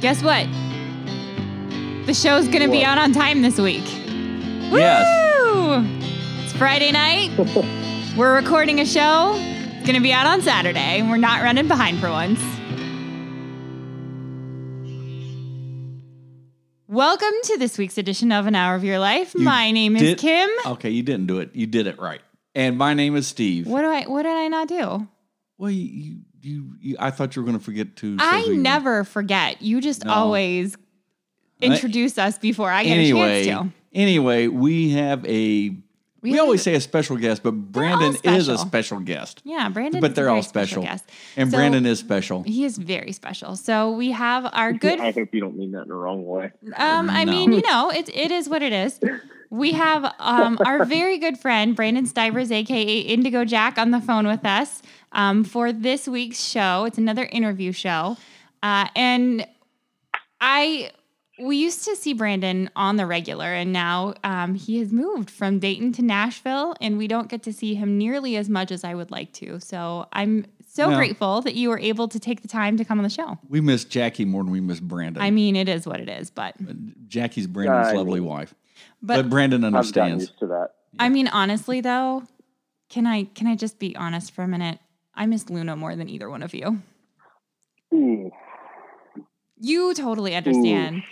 Guess what? The show's gonna be out on time this week. Yes. Woo! It's Friday night. We're recording a show. It's gonna be out on Saturday. We're not running behind for once. Welcome to this week's edition of An Hour of Your Life. You My name is did- Kim. Okay, you didn't do it. You did it right. And my name is Steve. What do I? What did I not do? Well, you, you, you, you I thought you were going to forget to. I who you never forget. You just No. always introduce us before I get Anyway, a chance to. anyway, we have a. We, have always a- say a special guest, but Brandon is a special. special guest. Yeah, Brandon. but is a they're very all special. guest. And So- Brandon is special. He is very special. So we have our good. I hope you don't mean that in the wrong way. Um, I No. mean, you know, it it is what it is. We have um, our very good friend Brandon Stivers, aka Indigo Jack, on the phone with us um, for this week's show. It's another interview show, uh, and I we used to see Brandon on the regular, and now um, he has moved from Dayton to Nashville, and we don't get to see him nearly as much as I would like to. So I'm so Yeah. grateful that you were able to take the time to come on the show. We miss Jackie more than we miss Brandon. I mean, it is what it is, but Jackie's Brandon's I lovely mean- wife. but But, Brandon I've gotten understands. used to that. I mean, honestly, though, can I can I just be honest for a minute? I miss Luna more than either one of you. Ooh, You totally understand.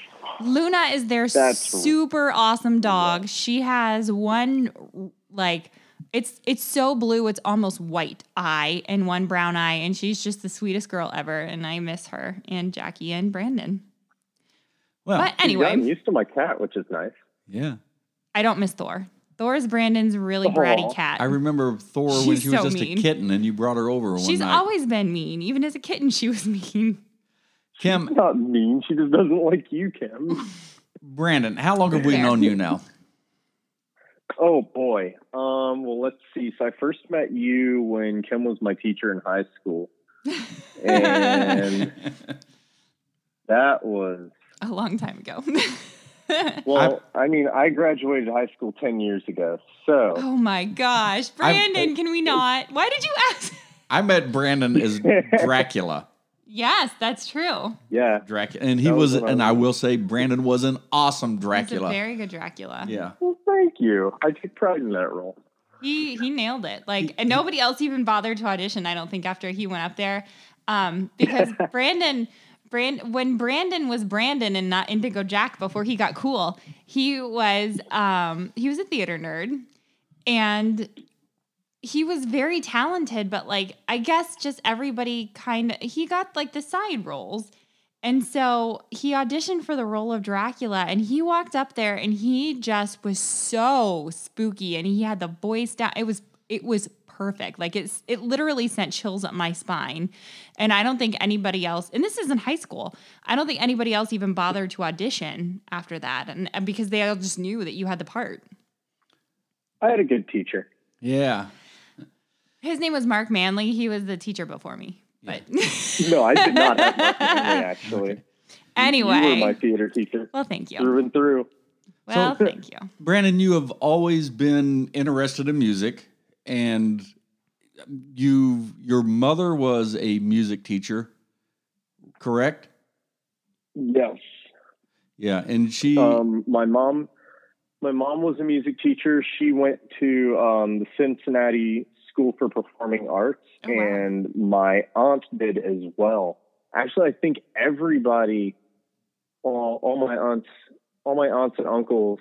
Luna is their That's- super awesome dog. She has one like it's it's so blue it's almost white eye and one brown eye and she's just the sweetest girl ever and I miss her and Jackie and Brandon. Well, But anyway, I'm used to my cat, which is nice. yeah. I don't miss Thor. Thor is Brandon's really bratty cat. I remember Thor when She's she was so just mean. a kitten and you brought her over one She's night. always been mean. Even as a kitten, she was mean. Kim, Not mean. She just doesn't like you, Kim. Brandon, how long have we Fair. known you now? oh boy. Um. Well, let's see. So I first met you when Kim was my teacher in high school, and that was a long time ago. well. I, mean, I graduated high school ten years ago. So oh my gosh, Brandon, can we not? Why did you ask? I met Brandon as Dracula. Yes, that's true. yeah. Dracula, and he That was, was and I will say, Brandon was an awesome He's a Dracula. very good Dracula. yeah, Well, thank you. I take pride in that role. He he nailed it. Like and nobody else even bothered to audition. I don't think after he went up there, um, because Brandon. Brand, when Brandon was Brandon and not Indigo Jack before he got cool, he was um, he was a theater nerd, and he was very talented. But like I guess just everybody kind of he got like the side roles, and so he auditioned for the role of Dracula and he walked up there and he just was so spooky and he had the voice down. It was it was perfect. Like it's it literally sent chills up my spine. And I don't think anybody else and this is in high school. I don't think anybody else even bothered to audition after that and, and because they all just knew that you had the part. I had a good teacher. yeah. His name was Mark Manley. He was the teacher before me. But No, I did not have Mark Manley, actually. anyway. You were my theater teacher well, thank you. through and through. Well, thank you. Brandon, you have always been interested in music, and you your mother was a music teacher, correct? Yes. Yeah, and she Um, my mom, my mom was a music teacher. She went to um, the Cincinnati School for Performing Arts, Oh, wow. and my aunt did as well. Actually, I think everybody, all, all my aunts, all my aunts and uncles,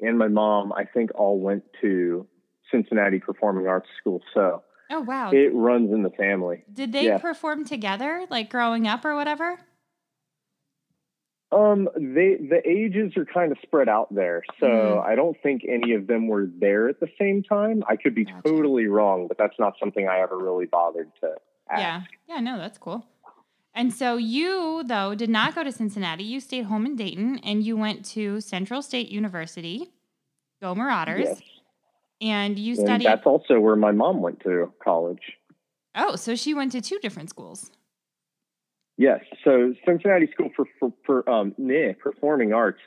and my mom, I think all went to Cincinnati Performing Arts School. So Oh wow. it runs in the family. Did they yeah. perform together, like growing up or whatever? Um, they the ages are kind of spread out there, so Mhm. I don't think any of them were there at the same time. I could be Gotcha. totally wrong, but that's not something I ever really bothered to ask. Yeah. Yeah, no, that's cool. And so you, though, did not go to Cincinnati. You stayed home in Dayton and you went to Central State University, go Marauders, Yes. And you And studied. that's also where my mom went to college. oh, so she went to two different schools. Yes. So Cincinnati School for for, for um nah, Performing Arts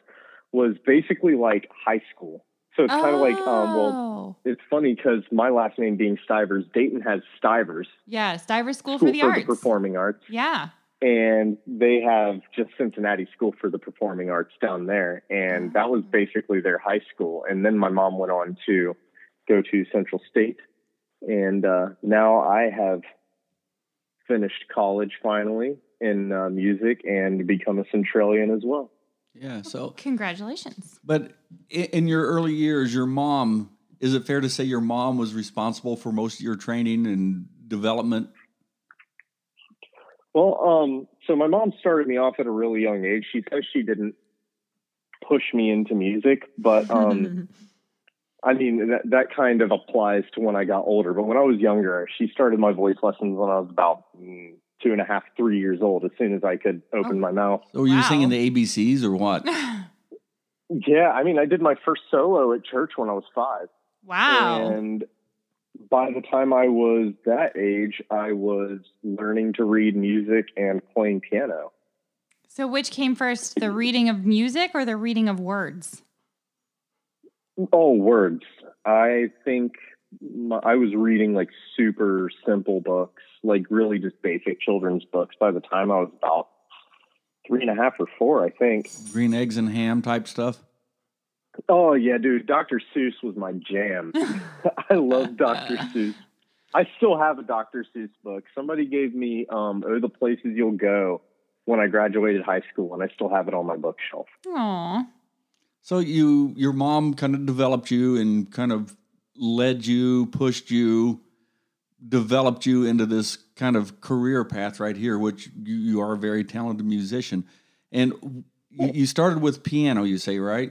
was basically like high school. So it's kind of like um well Oh. it's funny because my last name being Stivers, Dayton has Stivers yeah, Stivers School, School for the for Arts. the Performing Arts. yeah. and they have just Cincinnati School for the Performing Arts down there, and that was basically their high school. And then my mom went on to go to Central State, and uh, now I have finished college finally in uh, music and become a Centralian as well. Yeah. So, Congratulations. but in, in your early years, your mom, is it fair to say your mom was responsible for most of your training and development? Well, um, so my mom started me off at a really young age. She says she didn't push me into music, but um, I mean that that kind of applies to when I got older. But when I was younger, she started my voice lessons when I was about mm, two and a half, three years old. As soon as I could open Oh. my mouth. So were you Wow. singing the ABCs or what? Yeah, I mean, I did my first solo at church when I was five. wow. And by the time I was that age, I was learning to read music and playing piano. So, which came first, the reading of music or the reading of words? Oh, words. I think my, I was reading like super simple books, like really just basic children's books by the time I was about three and a half or four, I think. Green eggs and ham type stuff? Oh, yeah, dude. Dr. Seuss was my jam. I love Dr. Seuss. I still have a Dr. Seuss book. Somebody gave me um, Oh, the Places You'll Go when I graduated high school, and I still have it on my bookshelf. Aw. So you, your mom kind of developed you and kind of led you, pushed you, developed you into this kind of career path right here, which you, you are a very talented musician. And you, you started with piano, you say, right?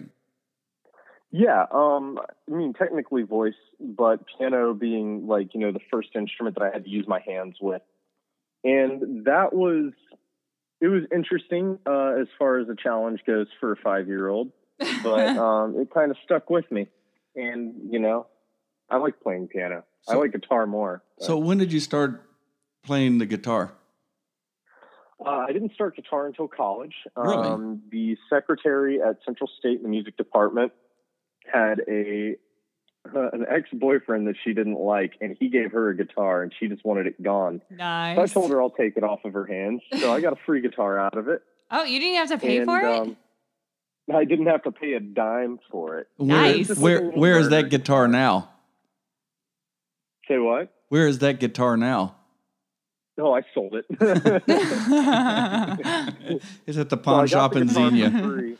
Yeah, um, I mean, technically voice, but piano being like, you know, the first instrument that I had to use my hands with. And that was, it was interesting uh, as far as a challenge goes for a five year old, but um, it kind of stuck with me. And, you know, I like playing piano. I like guitar more. but- So when did you start playing the guitar? Uh, I didn't start guitar until college. Really? Um, the secretary at Central State in the music department had a uh, an ex boyfriend that she didn't like, and he gave her a guitar, and she just wanted it gone. nice. So I told her I'll take it off of her hands. So I got a free guitar out of it. Oh, you didn't have to pay and, for it? Um, I didn't have to pay a dime for it. Where, Nice. where, where is that guitar now? Say what? Where is that guitar now? Oh, I sold it. It's at the pawn I got shop the in guitar Xenia.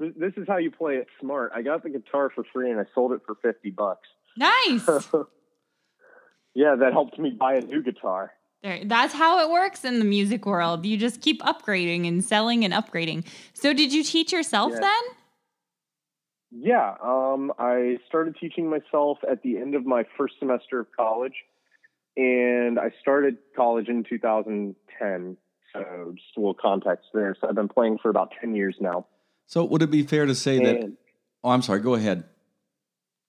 This this is how you play it smart. I got the guitar for free and I sold it for fifty bucks. nice. yeah, that helped me buy a new guitar. There, that's how it works in the music world. You just keep upgrading and selling and upgrading. So, did you teach yourself Yeah. then? Yeah, um, I started teaching myself at the end of my first semester of college, and I started college in 2010. So just a little context there. So I've been playing for about 10 years now. So would it be fair to say that? Oh, I'm sorry. Go ahead.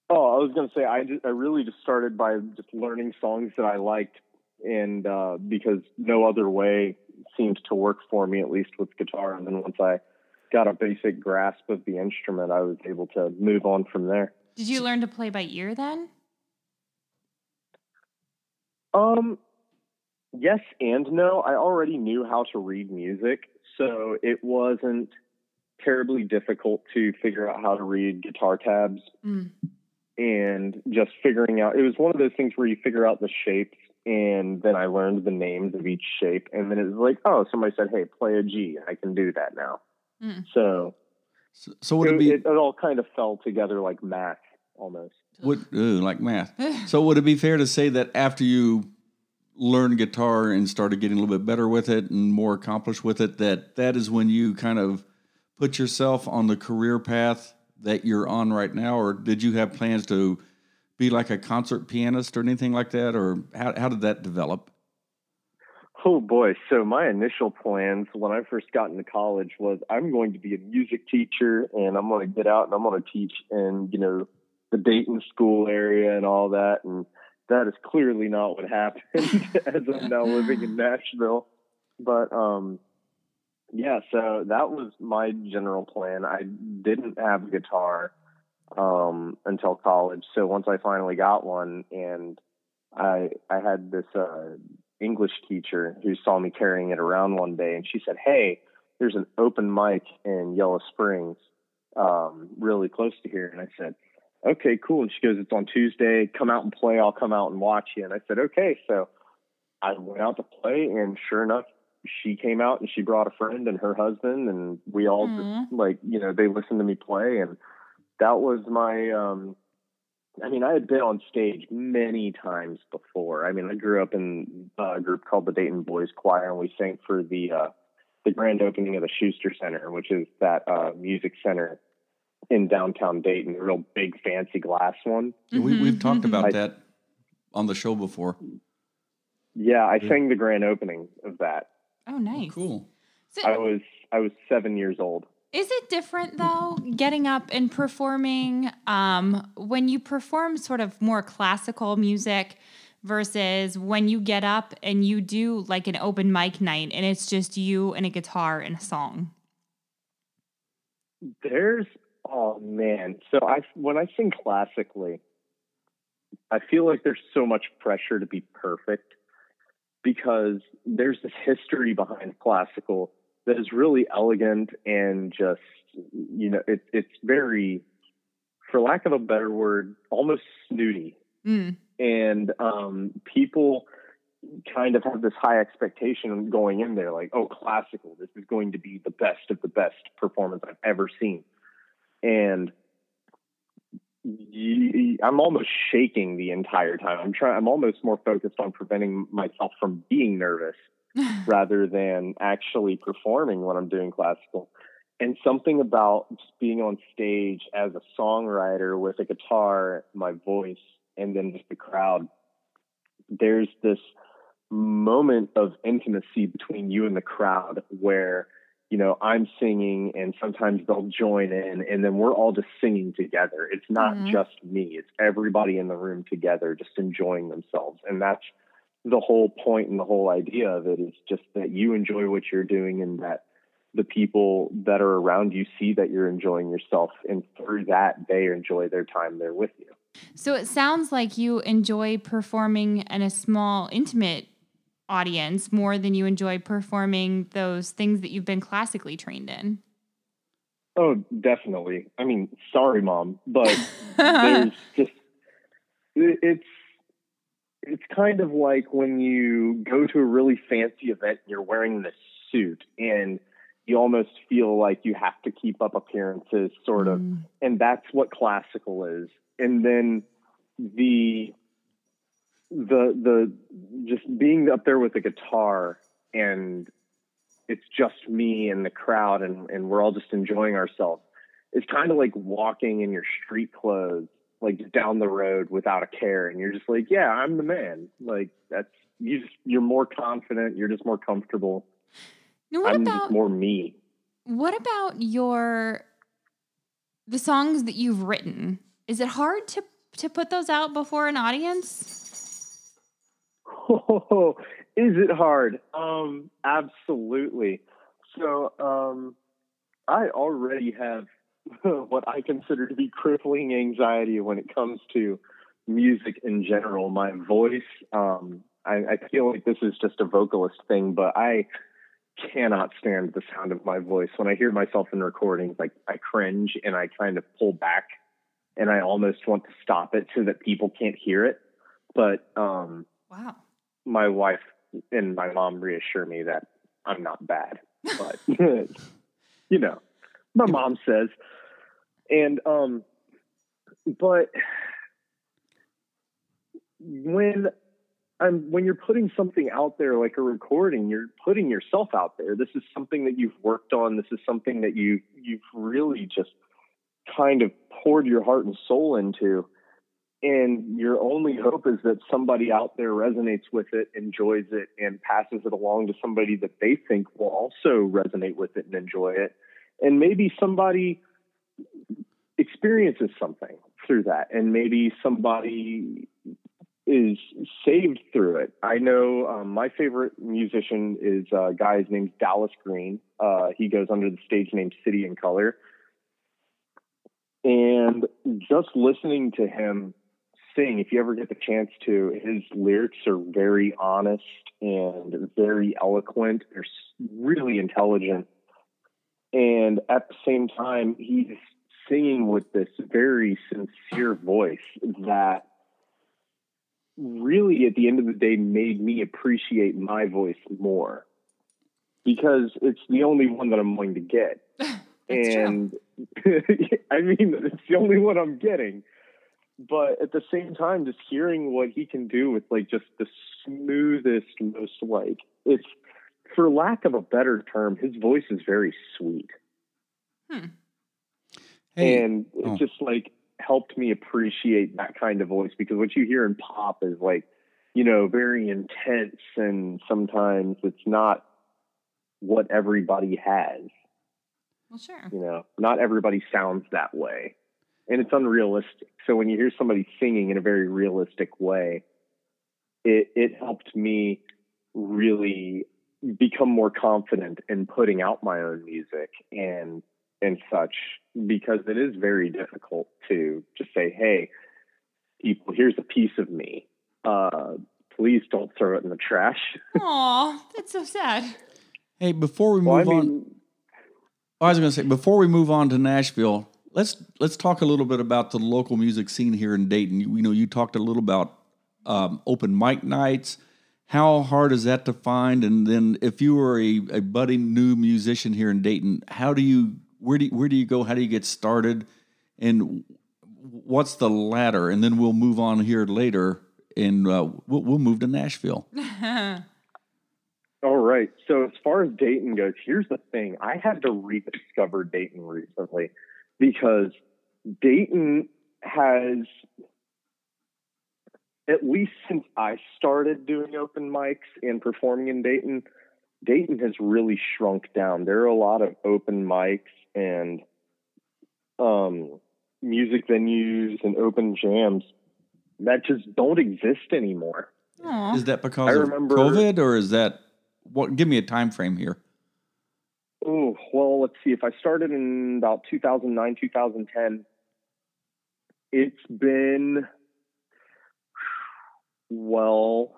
oh, I was going to say I, just, I really just started by just learning songs that I liked, and uh, because no other way seemed to work for me, at least with guitar. And then once I got a basic grasp of the instrument, I was able to move on from there. Did you learn to play by ear then? Um, yes and no. I already knew how to read music, so it wasn't terribly difficult to figure out how to read guitar tabs Mm. and just figuring out. It was one of those things where you figure out the shapes, and then I learned the names of each shape, and then it was like, oh, somebody said, "Hey, play a G." I can do that now. Mm. So So, so would it, it be it, it all kind of fell together like math almost. would ooh, like math? So would it be fair to say that after you learned guitar and started getting a little bit better with it and more accomplished with it, that that is when you kind of put yourself on the career path that you're on right now, or did you have plans to be like a concert pianist or anything like that, or how how did that develop? Oh boy. So my initial plans when I first got into college was I'm going to be a music teacher and I'm going to get out and I'm going to teach in, you know, the Dayton school area and all that. And that is clearly not what happened as I'm now living in Nashville. But, um, yeah, so that was my general plan. I didn't have a guitar, um, until college. So once I finally got one and I, I had this, uh, English teacher who saw me carrying it around one day, and she said, "Hey, there's an open mic in Yellow Springs, um, really close to here." And I said, "Okay, cool." And she goes, "It's on Tuesday. Come out and play. I'll come out and watch you." And I said, "Okay." So I went out to play, and sure enough, she came out and she brought a friend and her husband, and we all Aw. just like you know they listened to me play, and that was my. um I mean, I had been on stage many times before. I mean, I grew up in a group called the Dayton Boys Choir, and we sang for the uh, the grand opening of the Schuster Center, which is that uh, music center in downtown Dayton, a real big fancy glass one. We, Mhm, we've talked mhm. about I- that on the show before. Yeah, I Yeah. sang the grand opening of that. Oh, nice. Cool. So I was I was seven years old. Is it different though, getting up and performing um, when you perform sort of more classical music versus when you get up and you do like an open mic night and it's just you and a guitar and a song? There's oh man. So I when I sing classically, I feel like there's so much pressure to be perfect because there's this history behind classical that is really elegant and just you know it, it's very for lack of a better word almost snooty. Mm. and um, people kind of have this high expectation going in there like oh classical this is going to be the best of the best performance i've ever seen. And I'm almost shaking the entire time. I'm trying i'm almost more focused on preventing myself from being nervous rather than actually performing when i'm doing classical. And something about just being on stage as a songwriter with a guitar my voice and then just the crowd there's this moment of intimacy between you and the crowd where you know i'm singing and sometimes they'll join in and then we're all just singing together. It's not Mhm. just me. It's everybody in the room together just enjoying themselves. And that's the whole point and the whole idea of it is just that you enjoy what you're doing and that the people that are around you see that you're enjoying yourself and through that they enjoy their time there with you So it sounds like you enjoy performing in a small, intimate audience more than you enjoy performing those things that you've been classically trained in. Oh, definitely. I mean, sorry, mom, but there's just it's it's kind of like when you go to a really fancy event and you're wearing this suit and you almost feel like you have to keep up appearances sort of. Mm. and that's what classical is. And then the the the just being up there with the guitar and it's just me and the crowd and and we're all just enjoying ourselves. It's kind of like walking in your street clothes like down the road without a care and you're just like yeah i'm the man like that's you just you're more confident you're just more comfortable Now, what i'm about more me What about your the songs that you've written? Is it hard to to put those out before an audience? Oh, is it hard? Um, absolutely. So, um, I already have what I consider to be crippling anxiety when it comes to music in general. My voice, um, I, I feel like this is just a vocalist thing, but I cannot stand the sound of my voice. When I hear myself in recordings, like I cringe and I kind of pull back and I almost want to stop it so that people can't hear it. But, um, Wow. my wife and my mom reassure me that I'm not bad, but you know, my mom says, and um, but when I'm when you're putting something out there like a recording, you're putting yourself out there. This is something that you've worked on. This is something that you you've really just kind of poured your heart and soul into and your only hope is that somebody out there resonates with it, enjoys it, and passes it along to somebody that they think will also resonate with it and enjoy it. And maybe somebody experiences something through that, and maybe somebody is saved through it. I know um, my favorite musician is a guy, his name's Dallas Green. Uh, he goes under the stage name City and Colour. And just listening to him sing, if you ever get the chance to, his lyrics are very honest and very eloquent. They're really intelligent. And at the same time, he's singing with this very sincere voice that really, at the end of the day, made me appreciate my voice more because it's the only one that I'm going to get. and I mean, it's the only one I'm getting. But at the same time, just hearing what he can do with like just the smoothest, most like it's for lack of a better term, his voice is very sweet. Hmm. Hey, and it oh. just like helped me appreciate that kind of voice because what you hear in pop is like, you know, very intense and sometimes it's not what everybody has. Well, sure. You know, not everybody sounds that way. And it's unrealistic. So when you hear somebody singing in a very realistic way, it it helped me really become more confident in putting out my own music and and such because it is very difficult to just say, "Hey, people, here's a piece of me. Uh, please don't throw it in the trash." Aw, that's so sad. hey, before we move well, I on, I was going to say before we move on to Nashville, let's let's talk a little bit about the local music scene here in Dayton. You, you know, you talked a little about um, open mic nights. How hard is that to find? And then, if you were a, a budding new musician here in Dayton, how do you where do you, where do you go? How do you get started? And what's the ladder? And then we'll move on here later, and uh, we'll, we'll move to Nashville. All right. So as far as Dayton goes, here's the thing. I had to rediscover Dayton recently because Dayton has at least since I started doing open mics and performing in Dayton, Dayton has really shrunk down. There are a lot of open mics and um, music venues and open jams that just don't exist anymore. Aw. Is that because I of remember- COVID, or is that what? Give me a time frame here. Oh, well, let's see. If I started in about 2009, 2010, it's been, well,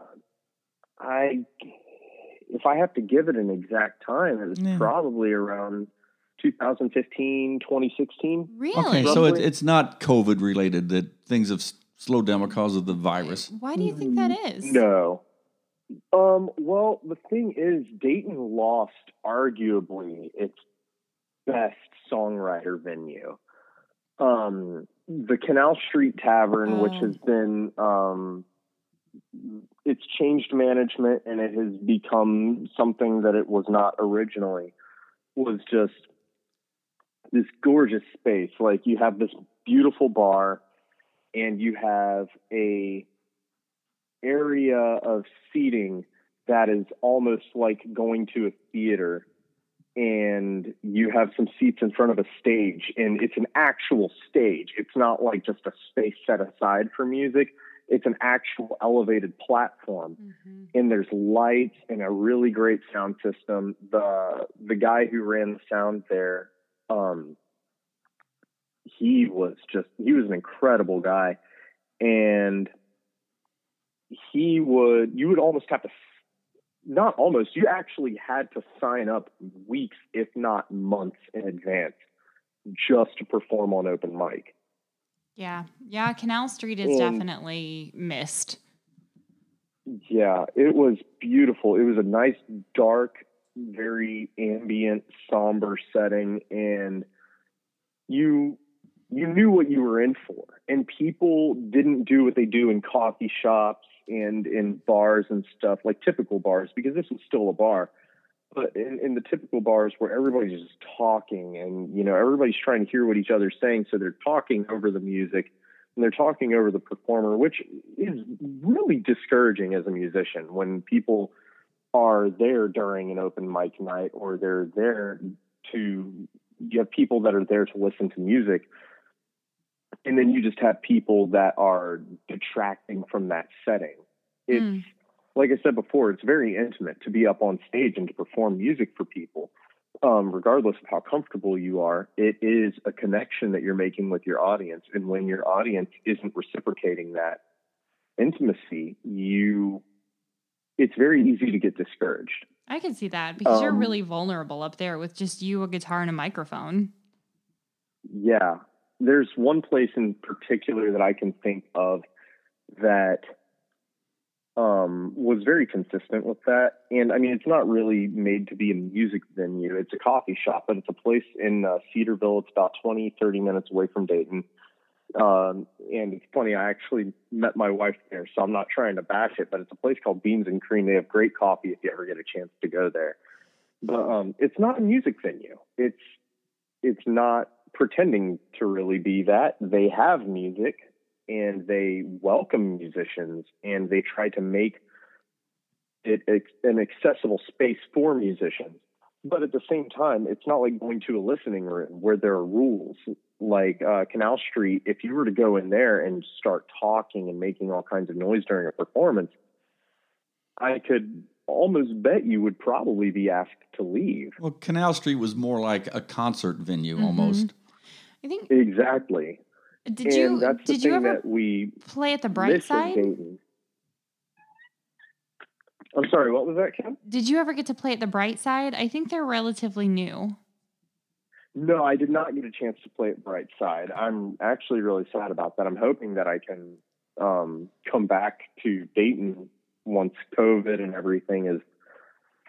I, if I have to give it an exact time, it was Yeah. probably around 2015, 2016. Really? Okay, so it's it's not COVID related that things have slowed down because of the virus. Why do you think that is? No. Um, well, the thing is, Dayton lost arguably its best songwriter venue. Um, the Canal Street Tavern, which Oh. has been, um, it's changed management and it has become something that it was not originally, was just this gorgeous space. Like you have this beautiful bar and you have a area of seating that is almost like going to a theater and you have some seats in front of a stage and it's an actual stage it's not like just a space set aside for music it's an actual elevated platform. Mhm. and there's lights and a really great sound system. The the guy who ran the sound there um he was just he was an incredible guy. And he would you would almost have to not almost you actually had to sign up weeks if not months in advance just to perform on open mic Yeah. Yeah. Canal Street is And- definitely missed. yeah it was beautiful it was a nice dark very ambient somber setting and you you knew what you were in for and people didn't do what they do in coffee shops and in bars and stuff like typical bars because this was still a bar but in, in the typical bars where everybody's just talking and you know everybody's trying to hear what each other's saying so they're talking over the music and they're talking over the performer which is really discouraging as a musician when people are there during an open mic night or they're there to you have people that are there to listen to music and then you just have people that are detracting from that setting it's Mm. Like i said before it's very intimate to be up on stage and to perform music for people um, regardless of how comfortable you are it is a connection that you're making with your audience and when your audience isn't reciprocating that intimacy, you it's very easy to get discouraged. I can see that because you're Um, really vulnerable up there with just you, a guitar, and a microphone. Yeah. There's one place in particular that I can think of that um, was very consistent with that. And I mean, it's not really made to be a music venue. It's a coffee shop, but it's a place in uh, Cedarville. It's about 20, 30 minutes away from Dayton. Um, and it's funny, I actually met my wife there, so I'm not trying to bash it, but it's a place called Beans and Cream. They have great coffee if you ever get a chance to go there. But um, it's not a music venue. It's it's not pretending to really be that. They have music and they welcome musicians and they try to make it an accessible space for musicians. But at the same time, it's not like going to a listening room where there are rules. Like uh, Canal Street, if you were to go in there and start talking and making all kinds of noise during a performance, I could almost bet you would probably be asked to leave. Well, Canal Street was more like a concert venue Mhm. almost. I think. Exactly. Did and you did you ever we play at the Bright Side? I'm sorry, what was that, Kim? Did you ever get to play at the Bright Side? I think they're relatively new. No, I did not get a chance to play at Bright Side. I'm actually really sad about that. I'm hoping that I can um, come back to Dayton once COVID and everything is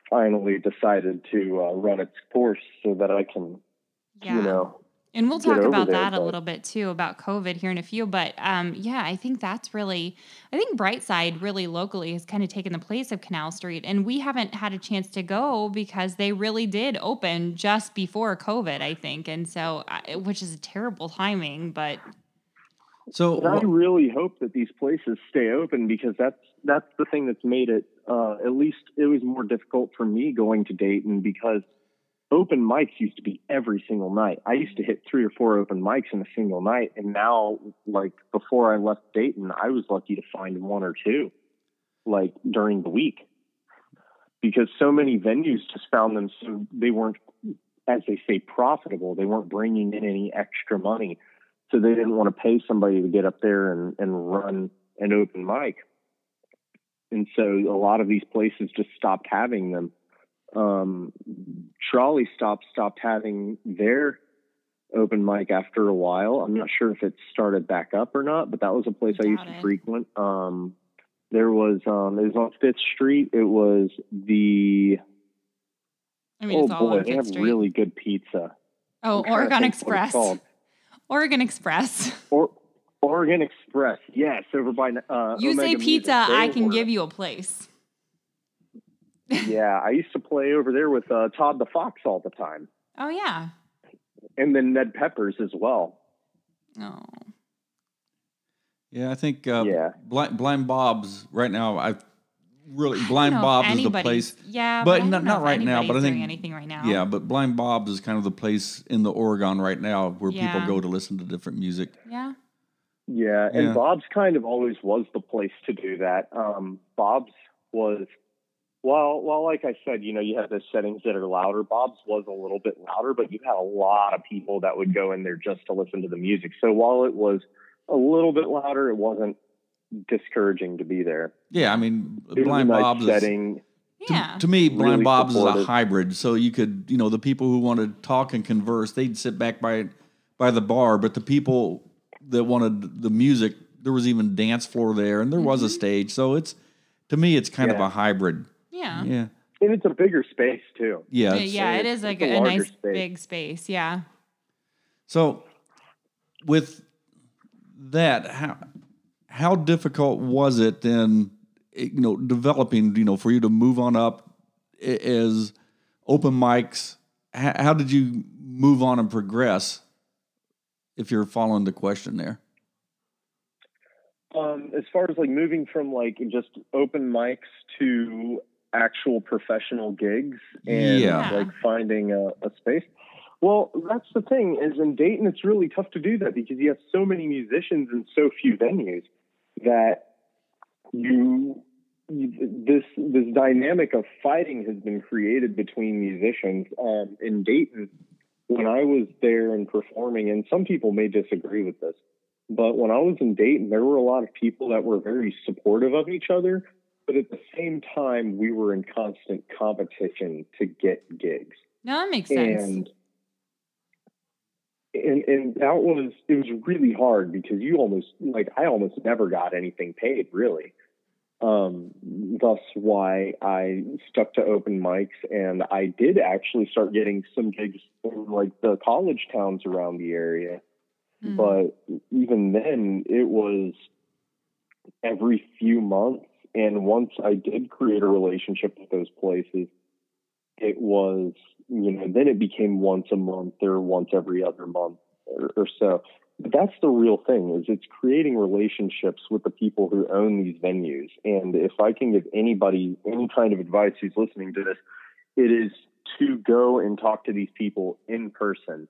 finally decided to uh, run its course so that I can, Yeah. you know, And we'll talk about there, that a little bit too about COVID here in a few. But um, yeah, I think that's really, I think Brightside really locally has kind of taken the place of Canal Street. And we haven't had a chance to go because they really did open just before COVID, I think. And so, which is a terrible timing, but So, And I really hope that these places stay open because that's that's the thing that's made it. Uh, at least it was more difficult for me going to Dayton because open mics used to be every single night. I used to hit three or four open mics in a single night, and now, like before I left Dayton, I was lucky to find one or two, like during the week, because so many venues just found them so they weren't, as they say, profitable. They weren't bringing in any extra money so they didn't want to pay somebody to get up there and, and run an open mic. And so a lot of these places just stopped having them. Um, Trolley Stop stopped having their open mic after a while. I'm not sure if it started back up or not, but that was a place I used Doubt to frequent. Um, there was um, it was on Fifth Street. It was the I mean, oh it's boy, they have Street. really good pizza. oh, I'm Oregon think what it's Express. Oregon Express. Or Oregon Express, yes, over by. Uh, You say Omega Music. pizza, I can were- give you a place. Yeah, I used to play over there with uh, Todd the Fox all the time, Oh, yeah. and then Ned Peppers as well. Oh. yeah, I think uh, Yeah. Blind, Blind Bob's right now. I really Blind know Bob's is the place. Yeah, but but, not- don't know not if right now, but I think- doing anything right now. Yeah, but Blind Bob's is kind of the place in the Oregon right now where Yeah. people go to listen to different music. Yeah. Yeah, and Yeah. Bob's kind of always was the place to do that. Um, Bob's was, well, well, like I said, you know, you have those settings that are louder. Bob's was a little bit louder, but you had a lot of people that would go in there just to listen to the music. So while it was a little bit louder, it wasn't discouraging to be there. Yeah, I mean, It Blind nice Bob's is, setting. to, Yeah. to me, Blind Really Bob's is a hybrid. So you could, you know, the people who want to talk and converse, they'd sit back by by the bar, but the people that wanted the music, there was even dance floor there, and there was a Mm-hmm. stage. So it's to me, it's kind of a hybrid. Yeah. Yeah, And it's a bigger space too. yeah. Yeah, it's- it it's- like a a, nice space. big space. Yeah. So, with that, how how difficult was it then? eh, You know, developing. You know, for you to move on up i- as open mics. How, how did you move on and progress? If you're following the question there, Um, as far as like moving from like just open mics to actual professional gigs and Yeah. like finding a, a space. Well, that's the thing is in Dayton, it's really tough to do that because you have so many musicians and so few venues that you, you this this dynamic of fighting has been created between musicians. Um, in Dayton, when I was there and performing, and some people may disagree with this, But when I was in Dayton, there were a lot of people that were very supportive of each other. But at the same time, we were in constant competition to get gigs. No, that makes sense. And and and that was it was really hard because you almost like I almost never got anything paid really. Um, thus why I stuck to open mics and I did actually start getting some gigs in like the college towns around the area. Mm. But even then it was every few months and once I did create a relationship with those places, it was you know, then it became once a month or once every other month or, or so. But that's the real thing is it's creating relationships with the people who own these venues. And if I can give anybody any kind of advice who's listening to this, it is to go and talk to these people in person.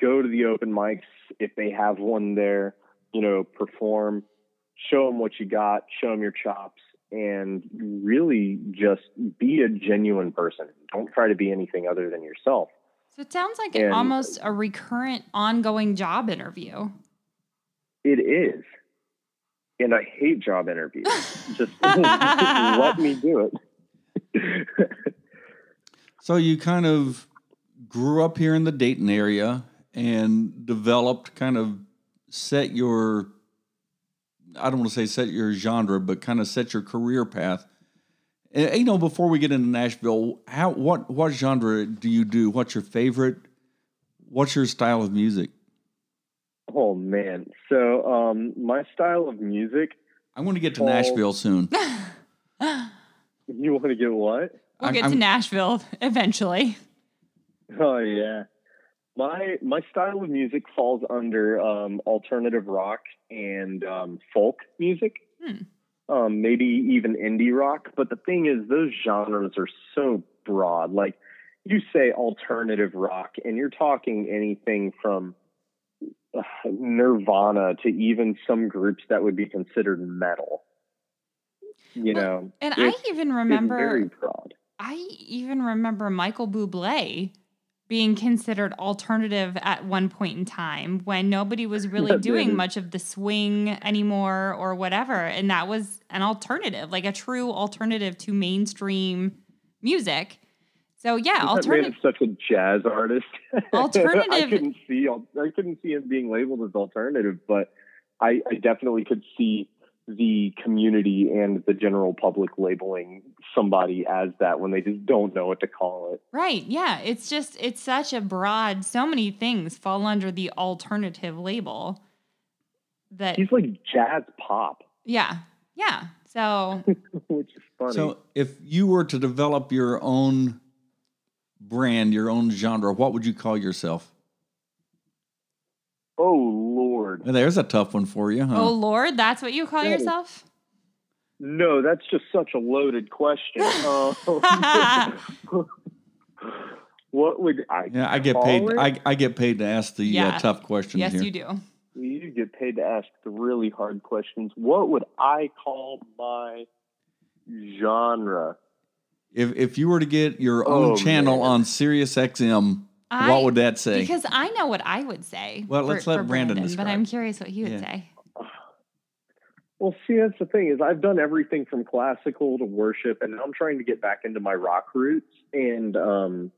Go to the open mics if they have one there, you know, perform, show them what you got, show them your chops, and really just be a genuine person. Don't try to be anything other than yourself. So it sounds like And- almost a recurrent, ongoing job interview. It is. And I hate job interviews. just let me do it. So you kind of grew up here in the Dayton area and developed kind of set your I don't want to say set your genre, but kind of set your career path. And, you know, before we get into Nashville, how what what genre do you do? What's your favorite? What's your style of music? oh man. So um my style of music, I'm going to get to Well- Nashville soon. you want to get what? We'll I'm- get to I'm- Nashville eventually. Oh yeah. My my style of music falls under um, alternative rock and um, folk music, Hmm. um, maybe even indie rock. But the thing is, those genres are so broad. Like you say alternative rock, and you're talking anything from uh, Nirvana to even some groups that would be considered metal. You Well, know, And I even remember very broad. I even remember Michael Bublé being considered alternative at one point in time when nobody was really doing much of the swing anymore or whatever. And that was an alternative, like a true alternative to mainstream music. So yeah, alternative. such a jazz artist. Alternative. I couldn't see. I couldn't see him being labeled as alternative, but I, I definitely could see the community and the general public labeling somebody as that when they just don't know what to call it. Right. Yeah. It's just, it's such a broad, so many things fall under the alternative label that, He's like jazz pop, yeah. Yeah. So which is funny. So, if you were to develop your own brand, your own genre, what would you call yourself? Oh Lord, There's a tough one for you, huh? Oh Lord, that's what you call That is- yourself? no, that's just such a loaded question. Uh, what would I? yeah, I get call paid. it? I, I get paid to ask the Yeah. uh, tough questions yes, here. you do. You get paid to ask the really hard questions. What would I call my genre? If if you were to get your own Oh, channel man. on Sirius XM, I- what would that say? Because I know what I would say. Well, for- let's let for Brandon but. I'm curious what he would Yeah. say. Well, see, that's the thing is I've done everything from classical to worship, and I'm trying to get back into my rock roots, and um,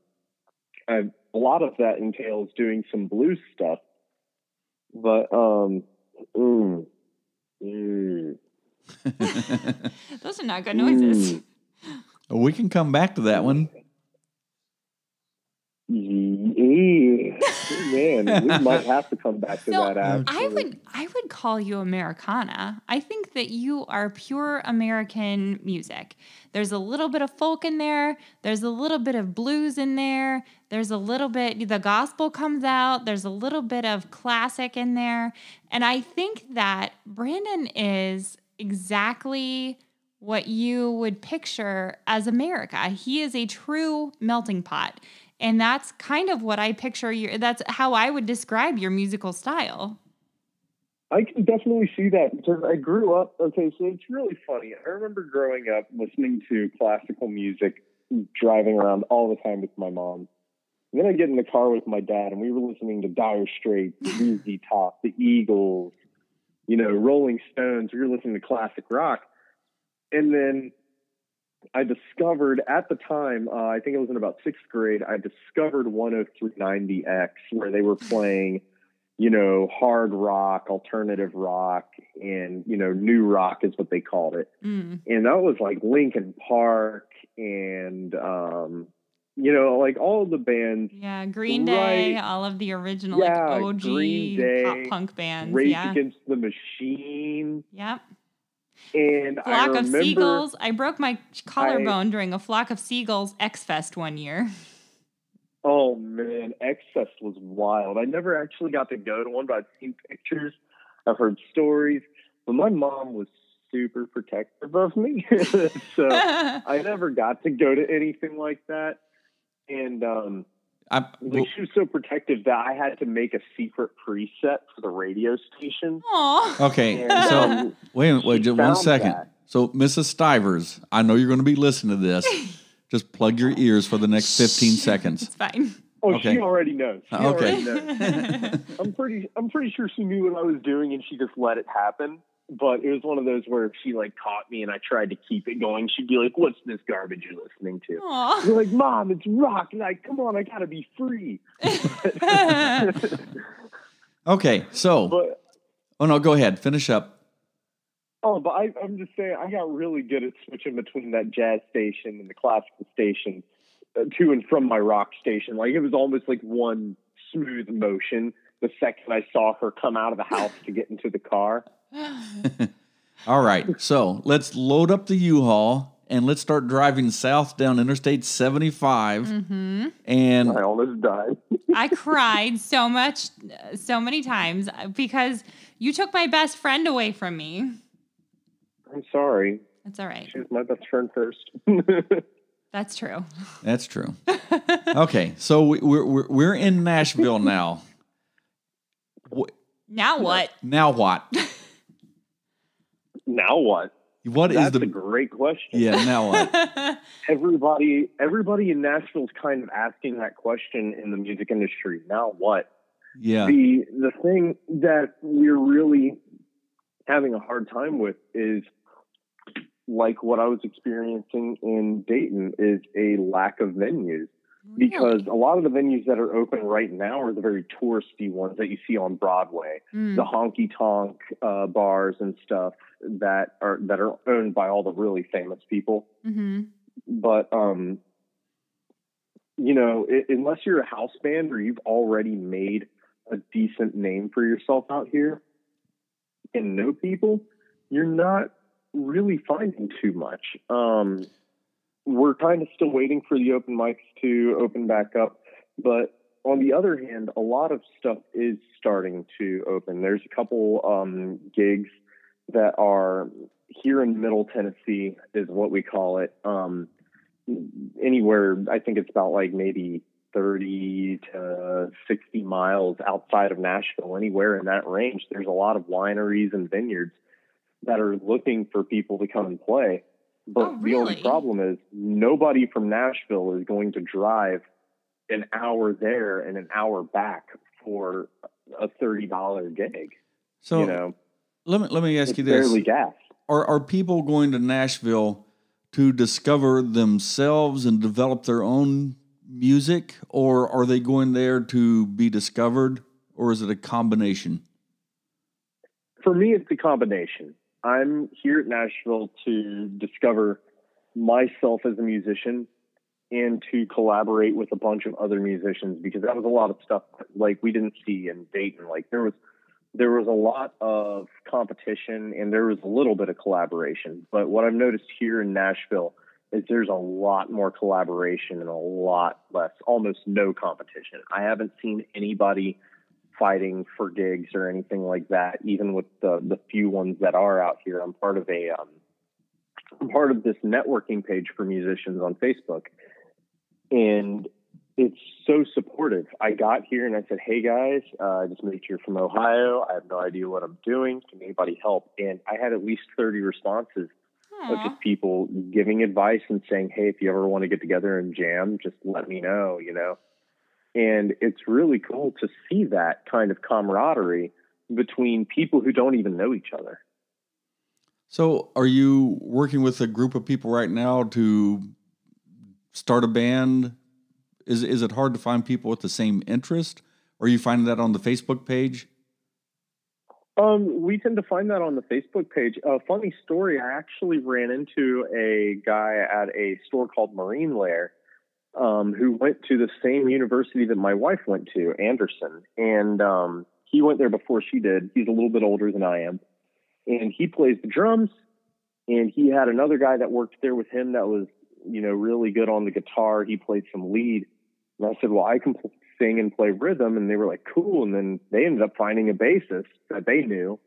I've, a lot of that entails doing some blues stuff. But um, mm, mm, Those are not good noises. mm, we can come back to that one. yeah. Man, we might have to come back to So, that. Actually. I would I would call you Americana. I think that you are pure American music. There's a little bit of folk in there. There's a little bit of blues in there. There's a little bit the gospel comes out. There's a little bit of classic in there. And I think that Brandon is exactly what you would picture as America. He is a true melting pot. And that's kind of what I picture your that's how I would describe your musical style. I can definitely see that because I grew up. Okay, so it's really funny. I remember growing up listening to classical music, driving around all the time with my mom. And then I get in the car with my dad, and we were listening to Dire Straits, ZZ Top, the Eagles, you know, Rolling Stones, we were listening to classic rock. And then I discovered at the time, uh, I think it was in about sixth grade, I discovered 10390X where they were playing, you know, hard rock, alternative rock, and, you know, new rock is what they called it. Mm. And that was like Linkin Park and, um, you know, like all the bands, Yeah, Green Day, Right. all of the original Yeah, like OG Green Day, pop punk bands. Rage yeah. Against the Machine. Yep. And I Flock of Seagulls. I broke my collarbone during a Flock of Seagulls X Fest one year. Oh man, X Fest was wild. I never actually got to go to one, but I've seen pictures. I've heard stories. But my mom was super protective of me, so I never got to go to anything like that. And um, I, like she was so protective that I had to make a secret preset for the radio station. Aw. okay, And, so um, wait, wait, just one found second. that. So, Mrs. Stivers, I know you're going to be listening to this. just plug your ears for the next 15 seconds. It's fine. Oh, Okay. she already knows. She Okay. already knows. I'm pretty I'm pretty sure she knew what I was doing and she just let it happen. But it was one of those where if she like caught me and I tried to keep it going, she'd be like, "What's this garbage you're listening to?" You're like, "Mom, it's rock." And like, "Come on, I gotta be free." Okay, so, But oh no, go ahead, finish up. oh, but I, I'm just saying, I got really good at switching between that jazz station and the classical station uh, to and from my rock station. Like it was almost like one smooth motion. The second I saw her come out of the house to get into the car. All right, so let's load up the U-Haul and let's start driving south down Interstate 75. hmm And I almost died. I cried so much, so many times because you took my best friend away from me. I'm sorry. That's all right. She was my best friend first. That's true. that's true. Okay, so we, we're, we're we're in Nashville now. Wh- Now what? Now what? now what? What is That's the a great question. yeah? Now what? Everybody, everybody in Nashville is kind of asking that question in the music industry. Now what? Yeah, The the thing that we're really having a hard time with is like what I was experiencing in Dayton is a lack of venues. Because a lot of the venues that are open right now are the very touristy ones that you see on Broadway, Mm. the honky tonk uh, bars and stuff that are that are owned by all the really famous people. hmm But um, you know, i unless you're a house band or you've already made a decent name for yourself out here and know people, you're not really finding too much. Um, we're kind of still waiting for the open mics to open back up, but on the other hand, a lot of stuff is starting to open. There's a couple um, gigs that are here in Middle Tennessee, is what we call it. Um, anywhere, I think it's about like maybe 30 to 60 miles outside of Nashville, anywhere in that range. There's a lot of wineries and vineyards that are looking for people to come and play. But Oh, the only problem is nobody from Nashville is going to drive an hour there and an hour back for a $30 gig. so you know, let me let me ask you this: barely gas. are are people going to Nashville to discover themselves and develop their own music, or are they going there to be discovered, or is it a combination? For me, it's a combination. I'm here at Nashville to discover myself as a musician and to collaborate with a bunch of other musicians because that was a lot of stuff like we didn't see in Dayton. Like there was there was a lot of competition and there was a little bit of collaboration. But what I've noticed here in Nashville is there's a lot more collaboration and a lot less, almost no competition. I haven't seen anybody fighting for gigs or anything like that. Even with the the few ones that are out here, I'm part of a um, I'm part of this networking page for musicians on Facebook, and it's so supportive. I got here and I said, "Hey guys, uh, I just moved here from Ohio. I have no idea what I'm doing. Can anybody help?" And I had at least 30 responses of Aw. just people giving advice and saying, "Hey, if you ever want to get together and jam, just let me know," you know. And it's really cool to see that kind of camaraderie between people who don't even know each other. So, are you working with a group of people right now to start a band? Is is it hard to find people with the same interest, or are you finding that on the Facebook page? Um, we tend to find that on the Facebook page. A uh, funny story: I actually ran into a guy at a store called Marine Layer, um, who went to the same university that my wife went to, Anderson, and um, he went there before she did. He's a little bit older than I am, and he plays the drums. And he had another guy that worked there with him that was, you know, really good on the guitar. He played some lead. And I said, well, I can sing and play rhythm. And they were like, cool. And then they ended up finding a bassist that they knew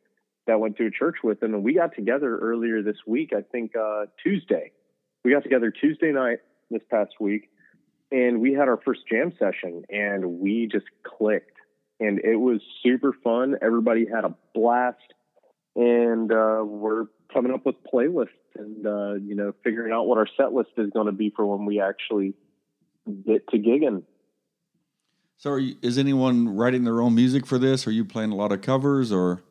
that went to a church with them. And we got together earlier this week, I think uh, Tuesday. We got together Tuesday night this past week and we had our first jam session and we just clicked and it was super fun. Everybody had a blast, and uh, we're coming up with playlists and uh, you know figuring out what our set list is going to be for when we actually get to gigging. So, you, is anyone writing their own music for this? Are you playing a lot of covers or?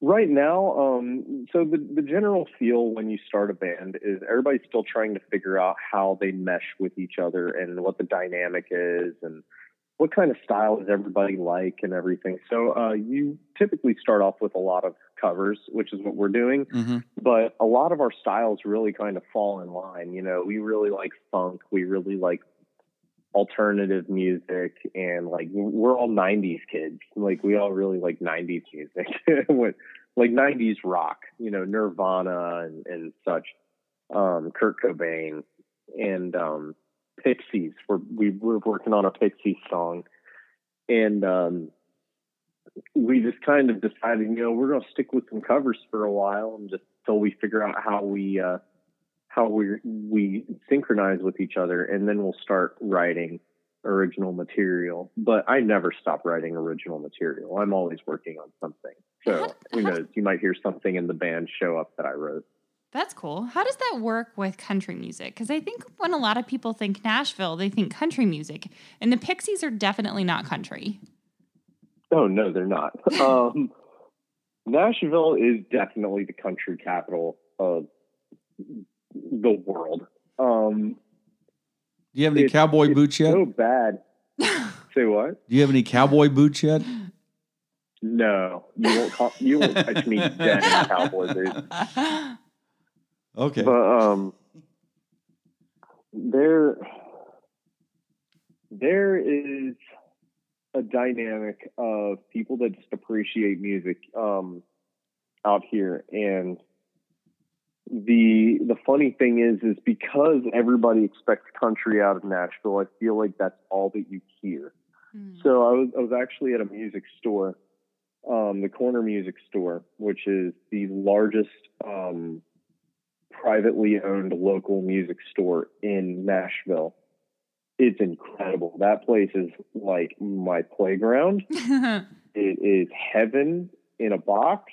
Right now, um, so the, the general feel when you start a band is everybody's still trying to figure out how they mesh with each other and what the dynamic is and what kind of style does everybody like and everything. So uh, you typically start off with a lot of covers, which is what we're doing. Mm-hmm. But a lot of our styles really kind of fall in line. You know, we really like funk. We really like alternative music and like we're all 90s kids. Like we all really like 90s music. Like 90s rock you know nirvana and, and such um kurt cobain. And um Pixies. We're we, we're working on a Pixies song, and um, we just kind of decided, you know, we're going to stick with some covers for a while, and just until we figure out how we uh, how we we synchronize with each other, and then we'll start writing original material. But I never stop writing original material. I'm always working on something. So who knows? You might hear something in the band show up that I wrote. That's cool. How does that work with country music? Because I think when a lot of people think Nashville, they think country music, and the Pixies are definitely not country. Oh no, they're not. um, Nashville is definitely the country capital of the world. Um, Do you have any cowboy boots yet? So bad. Say what? Do you have any cowboy boots yet? No, you won't. Call, you won't catch me dead in cowboy boots. Okay. But um, there, there is a dynamic of people that just appreciate music um, out here, and the the funny thing is, is because everybody expects country out of Nashville, I feel like that's all that you hear. Mm. So I was I was actually at a music store, um, the Corner Music Store, which is the largest um, privately owned local music store in Nashville. It's incredible. That place is like my playground. it is heaven in a box.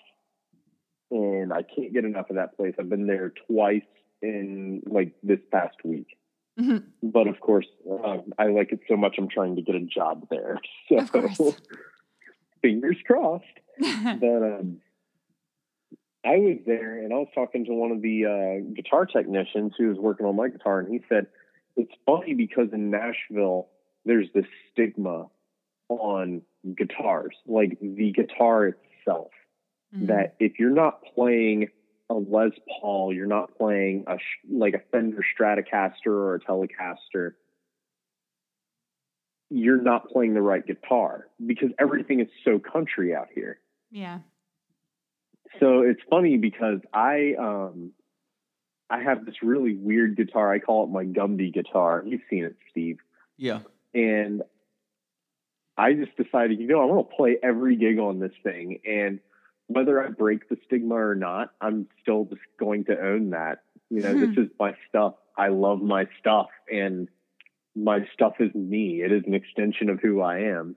And I can't get enough of that place. I've been there twice in like this past week. Mm-hmm. But of course, uh, I like it so much. I'm trying to get a job there. So fingers crossed. but um, I was there and I was talking to one of the uh, guitar technicians who was working on my guitar, and he said it's funny because in Nashville there's this stigma on guitars, like the guitar itself, mm-hmm. that if you're not playing a Les Paul, you're not playing a like a Fender Stratocaster or a Telecaster, you're not playing the right guitar because everything is so country out here. Yeah so it's funny because I um I have this really weird guitar. I call it my Gumby guitar. You've seen it, Steve. Yeah. And I just decided, you know, I want to play every gig on this thing. And whether I break the stigma or not, I'm still just going to own that. You know, this hmm. is my stuff. I love my stuff. And my stuff is me. It is an extension of who I am.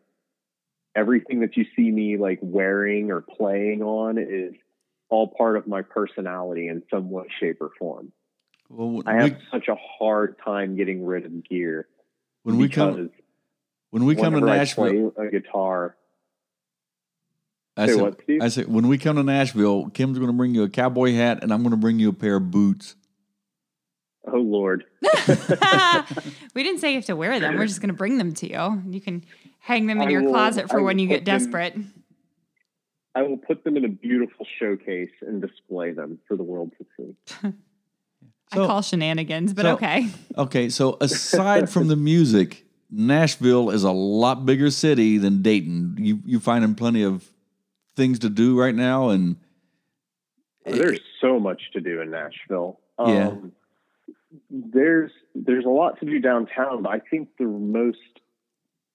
Everything that you see me like wearing or playing on is all part of my personality in some way, shape, or form. Well, I have we, such a hard time getting rid of gear. When we come, when we come to Nashville, a guitar. I Say said, what, Steve? I said, when we come to Nashville, Kim's going to bring you a cowboy hat, and I'm going to bring you a pair of boots. Oh Lord. we didn't say you have to wear them. We're just going to bring them to you. You can hang them in I your will- closet for I when you get put them- desperate. I will put them in a beautiful showcase and display them for the world to see. I call shenanigans, but so- okay. Okay, so aside from the music, Nashville is a lot bigger city than Dayton. You you finding plenty of things to do right now, and There's so much to do in Nashville. Yeah. Um, there's there's a lot to do downtown, but I think the most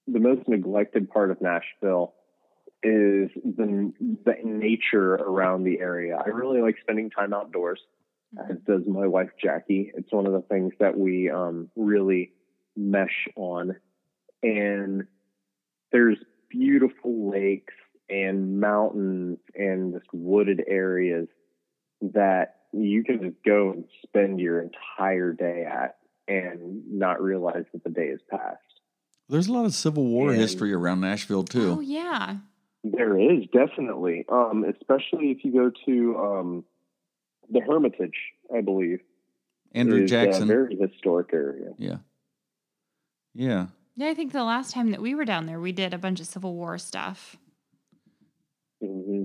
the most neglected part of Nashville is the the nature around the area. I really like spending time outdoors, as does my wife Jackie. It's one of the things that we um, really mesh on, and there's beautiful lakes and mountains and just wooded areas that you can just go and spend your entire day at and not realize that the day has passed. there's a lot of Civil War And- history around Nashville too. Oh yeah. There is definitely, um, especially if you go to um, the Hermitage, I believe. Andrew is Jackson, a very historic area. yeah, yeah. Yeah, I think the last time that we were down there, we did a bunch of Civil War stuff. Hmm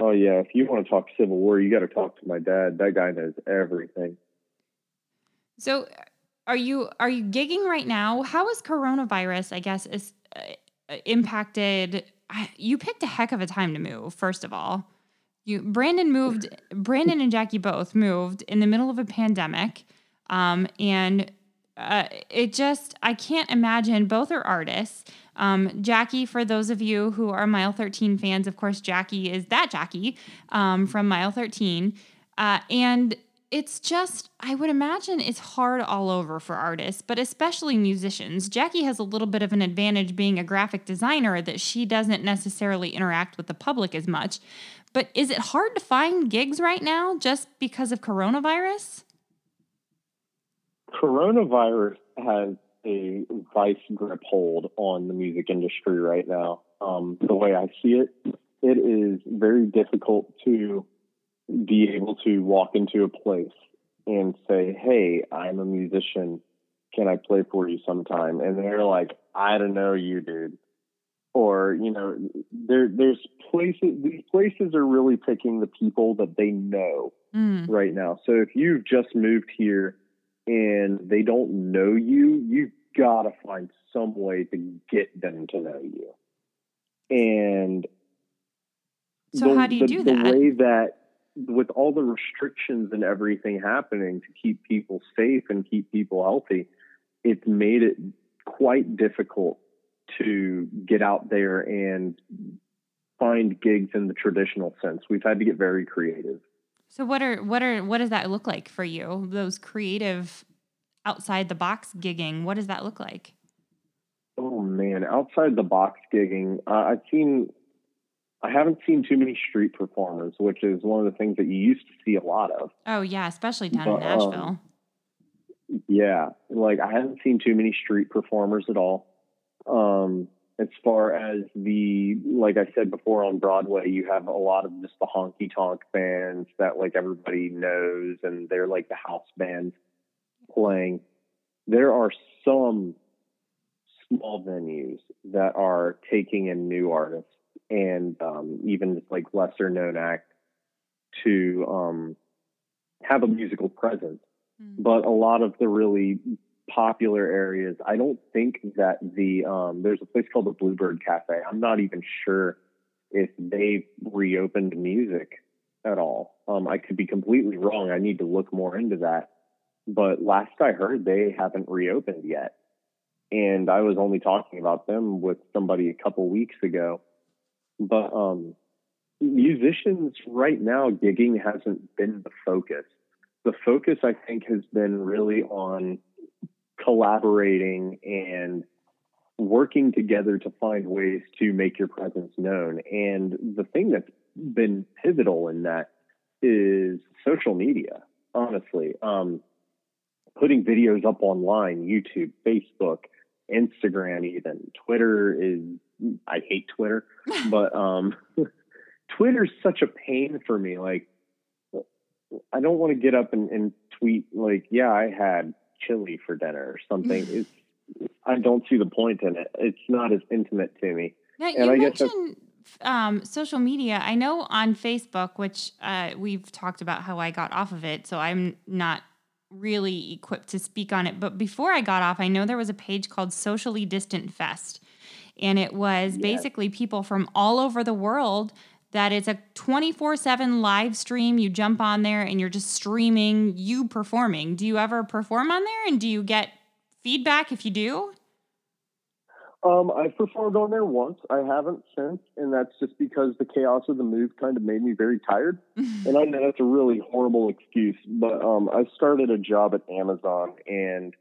Oh yeah, if you want to talk Civil War, you got to talk to my dad. That guy knows everything. So, are you are you gigging right now? How is coronavirus? I guess is uh, impacted. You picked a heck of a time to move. First of all, you Brandon moved. Brandon and Jackie both moved in the middle of a pandemic, um, and uh, it just I can't imagine. Both are artists. Um, Jackie, for those of you who are Mile 13 fans, of course, Jackie is that Jackie um, from Mile 13. Uh, and it's just, I would imagine it's hard all over for artists, but especially musicians. Jackie has a little bit of an advantage being a graphic designer that she doesn't necessarily interact with the public as much. But is it hard to find gigs right now just because of coronavirus? Coronavirus has a vice grip hold on the music industry right now. Um, the way I see it, it is very difficult to be able to walk into a place and say, Hey, I'm a musician. Can I play for you sometime? And they're like, I don't know you, dude. Or, you know, there there's places these places are really picking the people that they know Mm. right now. So if you've just moved here and they don't know you, you've got to find some way to get them to know you. And So how do you the, do the way that with all the restrictions and everything happening to keep people safe and keep people healthy, it's made it quite difficult to get out there and find gigs in the traditional sense. We've had to get very creative. So what are what are what does that look like for you? Those creative outside the box gigging, what does that look like? Oh man, outside the box gigging, uh, I've seen. I haven't seen too many street performers, which is one of the things that you used to see a lot of. Oh yeah, especially down in But, um, Nashville. Yeah, like I haven't seen too many street performers at all. Um, as far as the, like I said before on Broadway, you have a lot of just the honky tonk bands that like everybody knows, and they're like the house bands playing. There are some small venues that are taking in new artists and um, even like lesser known acts to um, have a musical presence Mm. but a lot of the really popular areas, I don't think that the um, there's a place called the Bluebird Cafe. I'm not even sure if they've reopened music at all. Um, I could be completely wrong. I need to look more into that. But last I heard, they haven't reopened yet. And I was only talking about them with somebody a couple weeks ago. But um, musicians right now, gigging hasn't been the focus the focus I think has been really on collaborating and working together to find ways to make your presence known. And the thing that's been pivotal in that is social media, honestly. Um, putting videos up online, YouTube, Facebook, Instagram, even Twitter is I hate Twitter, but um, Twitter's such a pain for me. Like, I don't want to get up and, and tweet like, yeah, I had chili for dinner or something. it's I don't see the point in it. It's not as intimate to me. Now, you And I guess mentioned um, social media. I know on Facebook, which uh, we've talked about how I got off of it, so I'm not really equipped to speak on it. But before I got off, I know there was a page called Socially Distant Fest, and it was Yes. basically people from all over the world. That it's a 24 7 live stream. You jump on there and you're just streaming you performing. Do you ever perform on there and do you get feedback if you do? Um, I've performed on there once. I haven't since, and that's just because the chaos of the move kind of made me very tired. and I know that's a really horrible excuse, but um, I started a job at Amazon, and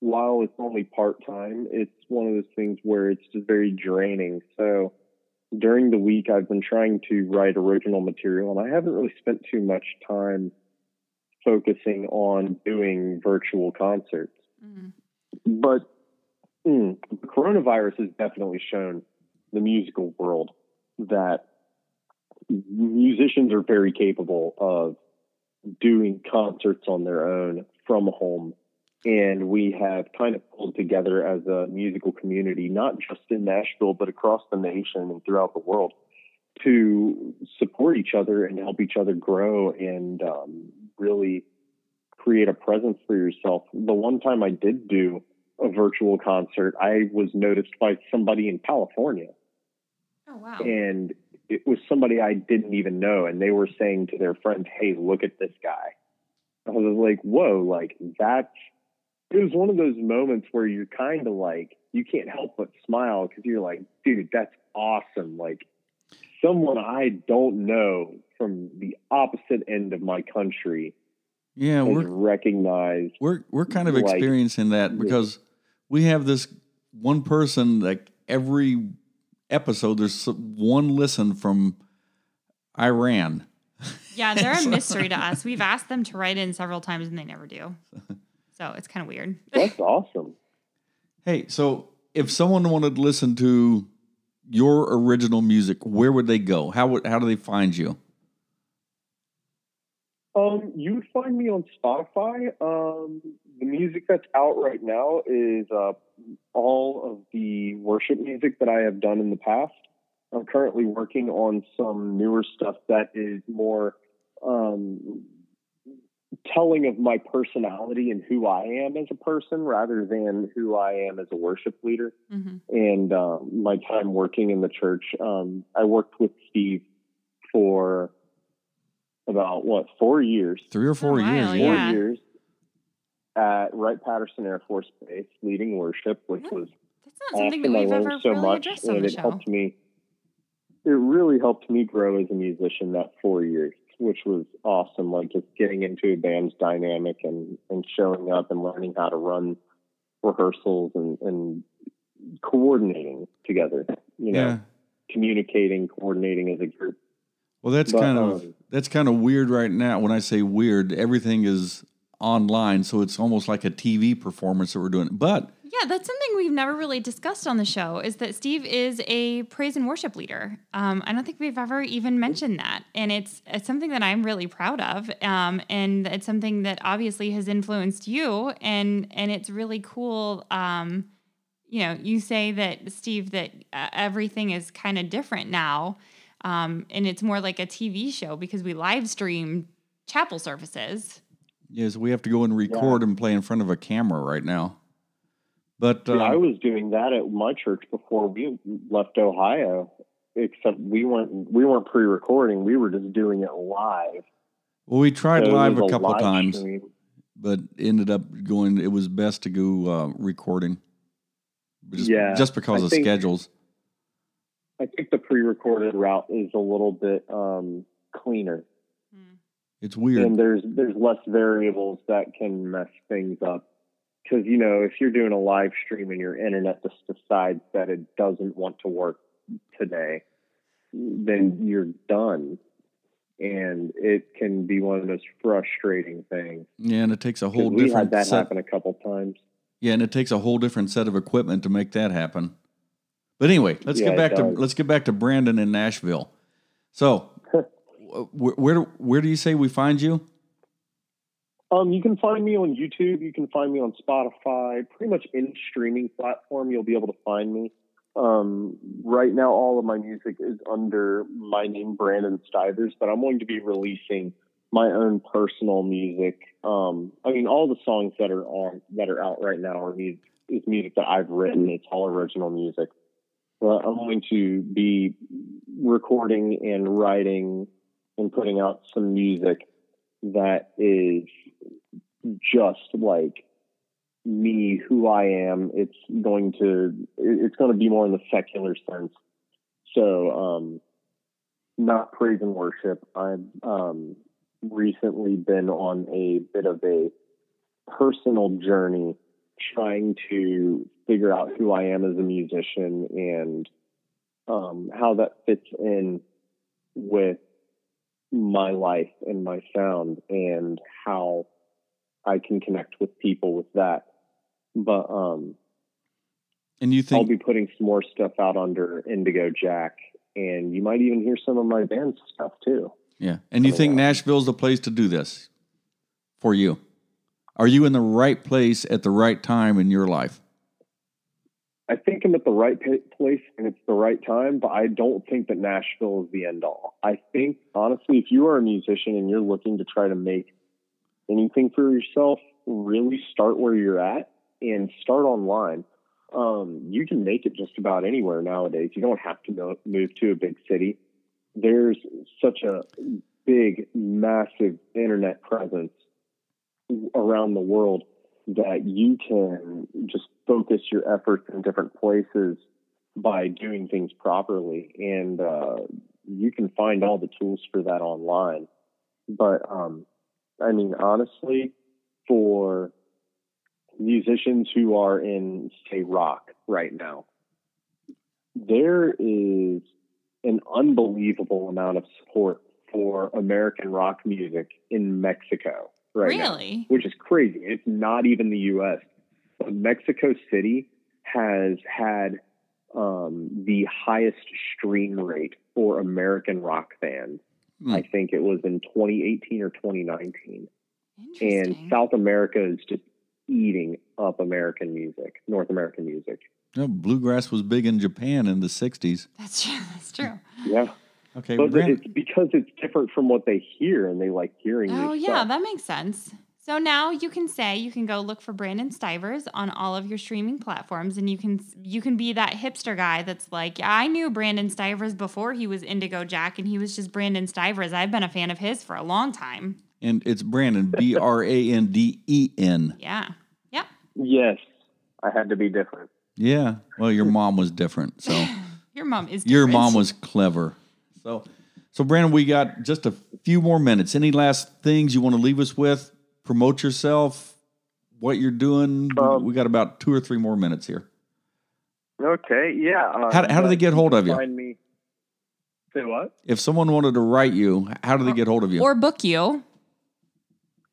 while it's only part time, it's one of those things where it's just very draining. So during the week, I've been trying to write original material, and I haven't really spent too much time focusing on doing virtual concerts Mhm. but mm, the coronavirus has definitely shown the musical world that musicians are very capable of doing concerts on their own from home. And we have kind of pulled together as a musical community, not just in Nashville, but across the nation and throughout the world to support each other and help each other grow and um, really create a presence for yourself. The one time I did do a virtual concert, I was noticed by somebody in California, Oh, wow. and it was somebody I didn't even know, and they were saying to their friends, "Hey, look at this guy." I was like, "Whoa!" Like that's. It was one of those moments where you're kind of like you can't help but smile because you're like, "Dude, that's awesome!" Like someone I don't know from the opposite end of my country Yeah, we're recognized we're we're kind of like- experiencing that because we have this one person like every episode there's one listen from Iran. Yeah, they're a mystery to us. We've asked them to write in several times and they never do. So it's kind of weird. That's awesome. Hey, so if someone wanted to listen to your original music, where would they go? How would how do they find you? Um, you would find me on Spotify. Um, the music that's out right now is uh, all of the worship music that I have done in the past. I'm currently working on some newer stuff that is more um, telling of my personality and who I am as a person rather than who I am as a worship leader. hmm and um, my time working in the church. Um, I worked with Steve for about what four years. Three or four while, years, Four yeah. yeah. years at Wright Patterson Air Force Base, leading worship, which Yeah. was not something awesome. that I we've learned ever so really much, and it show. helped me. It really helped me grow as a musician that four years, which was awesome. Like just getting into a band's dynamic and and showing up and learning how to run rehearsals and and coordinating together. You know, Yeah. communicating, coordinating as a group. Well, that's But, kind of um, that's kind of weird right now. When I say weird, everything is online, so it's almost like a TV performance that we're doing. But Yeah, that's something we've never really discussed on the show is that Steve is a praise and worship leader. Um, I don't think we've ever even mentioned that. And it's, it's something that I'm really proud of. Um, and it's something that obviously has influenced you. And, and it's really cool. Um, you know, you say that, Steve, that uh, everything is kind of different now. Um, and it's more like a TV show because we live stream chapel services. yes, we have to go and record and play in front of a camera right now. But Yeah, I um, was doing that at my church before we left Ohio. Except we weren't we weren't pre-recording. We were just doing it live. well, we tried So live a couple of live times, stream. but ended up going. It was best to go uh, recording, just, Yeah, just because I of think- schedules. I think the pre-recorded route is a little bit um, cleaner, It's weird. and there's there's less variables that can mess things up. Because you know, if you're doing a live stream and your internet just decides that it doesn't want to work today, then you're done, and it can be one of the most frustrating things. yeah, and it takes a whole we different had that set. happen a couple times. Yeah, and it takes a whole different set of equipment to make that happen. But anyway, let's Yeah, get back to let's get back to Brandon in Nashville. So, where, where where do you say we find you? Um, you can find me on YouTube. You can find me on Spotify. Pretty much any streaming platform, you'll be able to find me. Um, right now, all of my music is under my name, Brandon Stivers, but I'm going to be releasing my own personal music. Um, I mean, all the songs that are on that are out right now are music, is music that I've written. It's all original music. But I'm going to be recording and writing and putting out some music that is just like me, who I am. It's going to it's going to be more in the secular sense. So, um, not praise and worship. I've um, recently been on a bit of a personal journey trying to figure out who I am as a musician and um, how that fits in with my life and my sound and how I can connect with people with that. But um, And you think I'll be putting some more stuff out under Indigo Jack, and you might even hear some of my band stuff too. yeah, and you think Nashville's the place to do this for you? Are you in the right place at the right time in your life? I think I'm at the right place and it's the right time, but I don't think that Nashville is the end all. I think, honestly, if you are a musician and you're looking to try to make anything for yourself, really start where you're at and start online. Um, you can make it just about anywhere nowadays. You don't have to mo- move to a big city. There's such a big, massive internet presence around the world that you can just focus your efforts in different places by doing things properly. And uh, you can find all the tools for that online. But um, i mean honestly for musicians who are in say rock right now there is an unbelievable amount of support for american rock music in mexico right now really? which is crazy. It's not even the U.S. But Mexico City has had um, the highest stream rate for American rock bands. Hmm. I think it was in 2018 or 2019. And South America is just eating up American music, North American music. You know, bluegrass was big in Japan in the '60s. That's true. That's true. Yeah. Okay, But Brand- it's because it's different from what they hear and they like hearing Oh, yeah, stuff. that makes sense. So now you can say you can go look for Brandon Stivers on all of your streaming platforms, and you can you can be that hipster guy that's like, yeah, I knew Brandon Stivers before he was Indigo Jack, and he was just Brandon Stivers. I've been a fan of his for a long time. and it's Brandon B R A N D E N. Yeah, yep. Yes, I had to be different. Yeah. Well, your mom was different, so Your mom is your mom was clever. So, so Brandon, we got just a few more minutes. Any last things you want to leave us with? Promote yourself. What you're doing? We- Um, we got about two or three more minutes here. Okay, yeah. Uh, How- how do they get hold of you? Find me. Say what? If someone wanted to write you, how do they get hold of you? or book you.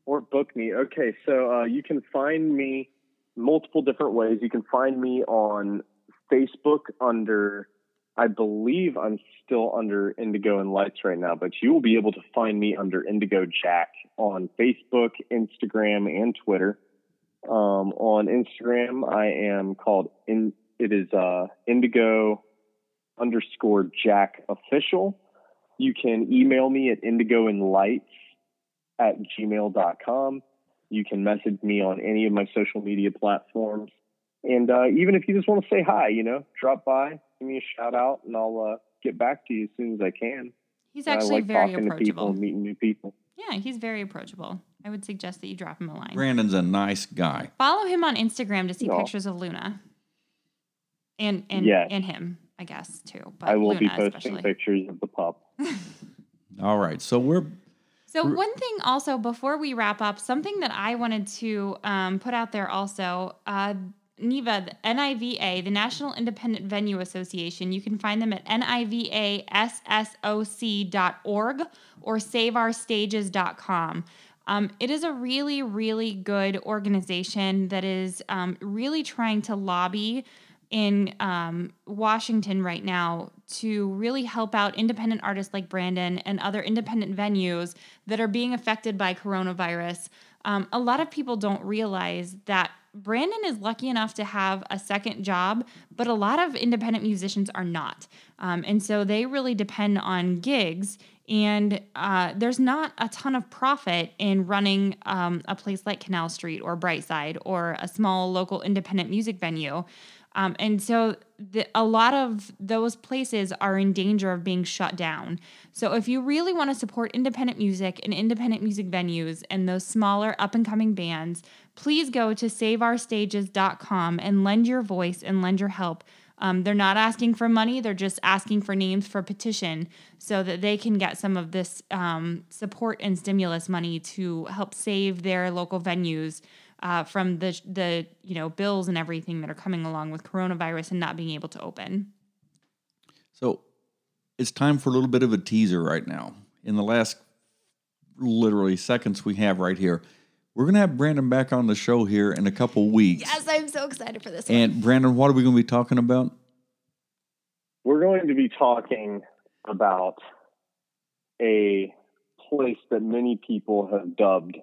Or book me. Okay, so uh, you can find me multiple different ways. You can find me on Facebook under, I believe I'm still under Indigo and Lights right now, but you will be able to find me under Indigo Jack on Facebook, Instagram, and Twitter. Um, on Instagram, I am called in. It is uh, Indigo underscore Jack official. You can email me at Indigo and Lights at gmail.com. You can message me on any of my social media platforms. And uh, even if you just want to say hi, you know, drop by, give me a shout out, and I'll uh, get back to you as soon as I can. He's I actually like very talking to people approachable. and meeting new people. Yeah, he's very approachable. I would suggest that you drop him a line. Brandon's a nice guy. Follow him on Instagram to see No. pictures of Luna. And and Yes. and him, I guess, too. But I will Luna be posting especially. pictures of the pup. All right. So we're So Re- one thing also before we wrap up, something that I wanted to um, put out there also, uh, NIVA, the NIVA, the National Independent Venue Association. You can find them at nivassoc.org or saveourstages.com. Um, it is a really, really good organization that is um, really trying to lobby in um, Washington right now to really help out independent artists like Brandon and other independent venues that are being affected by coronavirus. Um, a lot of people don't realize that Brandon is lucky enough to have a second job, but a lot of independent musicians are not. Um, and so they really depend on gigs. And uh, there's not a ton of profit in running um, a place like Canal Street or Brightside or a small local independent music venue. Um, and so the, a lot of those places are in danger of being shut down. So if you really want to support independent music and independent music venues and those smaller up and coming bands, please go to saveourstages.com and lend your voice and lend your help. Um, they're not asking for money, they're just asking for names for petition so that they can get some of this um, support and stimulus money to help save their local venues uh, from the the you know bills and everything that are coming along with coronavirus and not being able to open. So it's time for a little bit of a teaser right now. In the last literally seconds we have right here, we're gonna have Brandon back on the show here in a couple weeks. Yes, I'm so excited for this. And Brandon, what are we going to be talking about? We're going to be talking about a place that many people have dubbed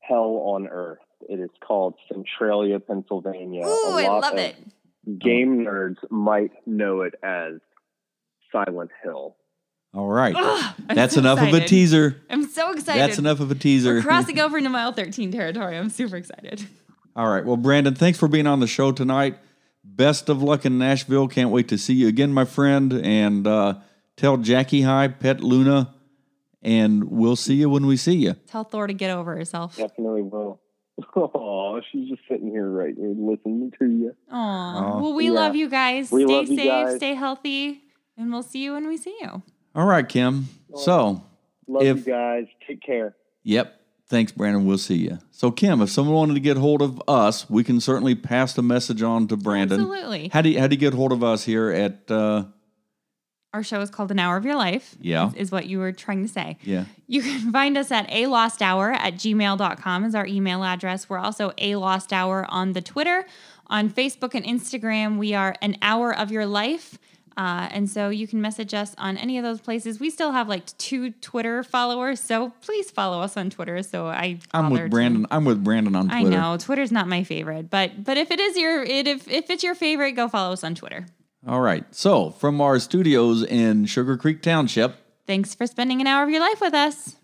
hell on earth. It is called Centralia, Pennsylvania. Ooh, I love it. Game nerds might know it as Silent Hill. All right. Ugh, That's so enough of a teaser. I'm so excited. That's enough of a teaser. We're crossing over into mile 13 territory. I'm super excited. All right. Well, Brandon, thanks for being on the show tonight. Best of luck in Nashville. Can't wait to see you again, my friend. And uh, tell Jackie hi, pet Luna, and we'll see you when we see you. Tell Thor to get over herself. Definitely will. Oh, she's just sitting here right here listening to you. Aw. Oh. Well, we Yeah. love you guys. We stay love you safe, guys. stay healthy, and we'll see you when we see you. All right, Kim. So, Love If- you guys. Take care. yep. Thanks, Brandon. We'll see you. So, Kim, if someone wanted to get hold of us, we can certainly pass the message on to Brandon. Absolutely. How do you, how do you get hold of us here at? Uh, Our show is called An Hour of Your Life. Yeah. Is, is what you were trying to say. yeah. You can find us at a lost hour at gmail.com is our email address. We're also a lost hour on the Twitter. On Facebook and Instagram, we are an hour of your life. Uh, and so you can message us on any of those places. We still have like two Twitter followers, so please follow us on Twitter. So I I'm with bothered to- Brandon. I'm with Brandon on Twitter. I know Twitter's not my favorite, but but if it is your it, if if it's your favorite, go follow us on Twitter. All right. So, from our studios in Sugarcreek Township, Thanks for spending an hour of your life with us.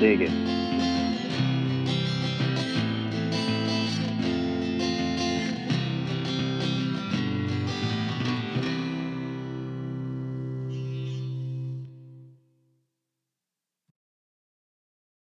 Dig it.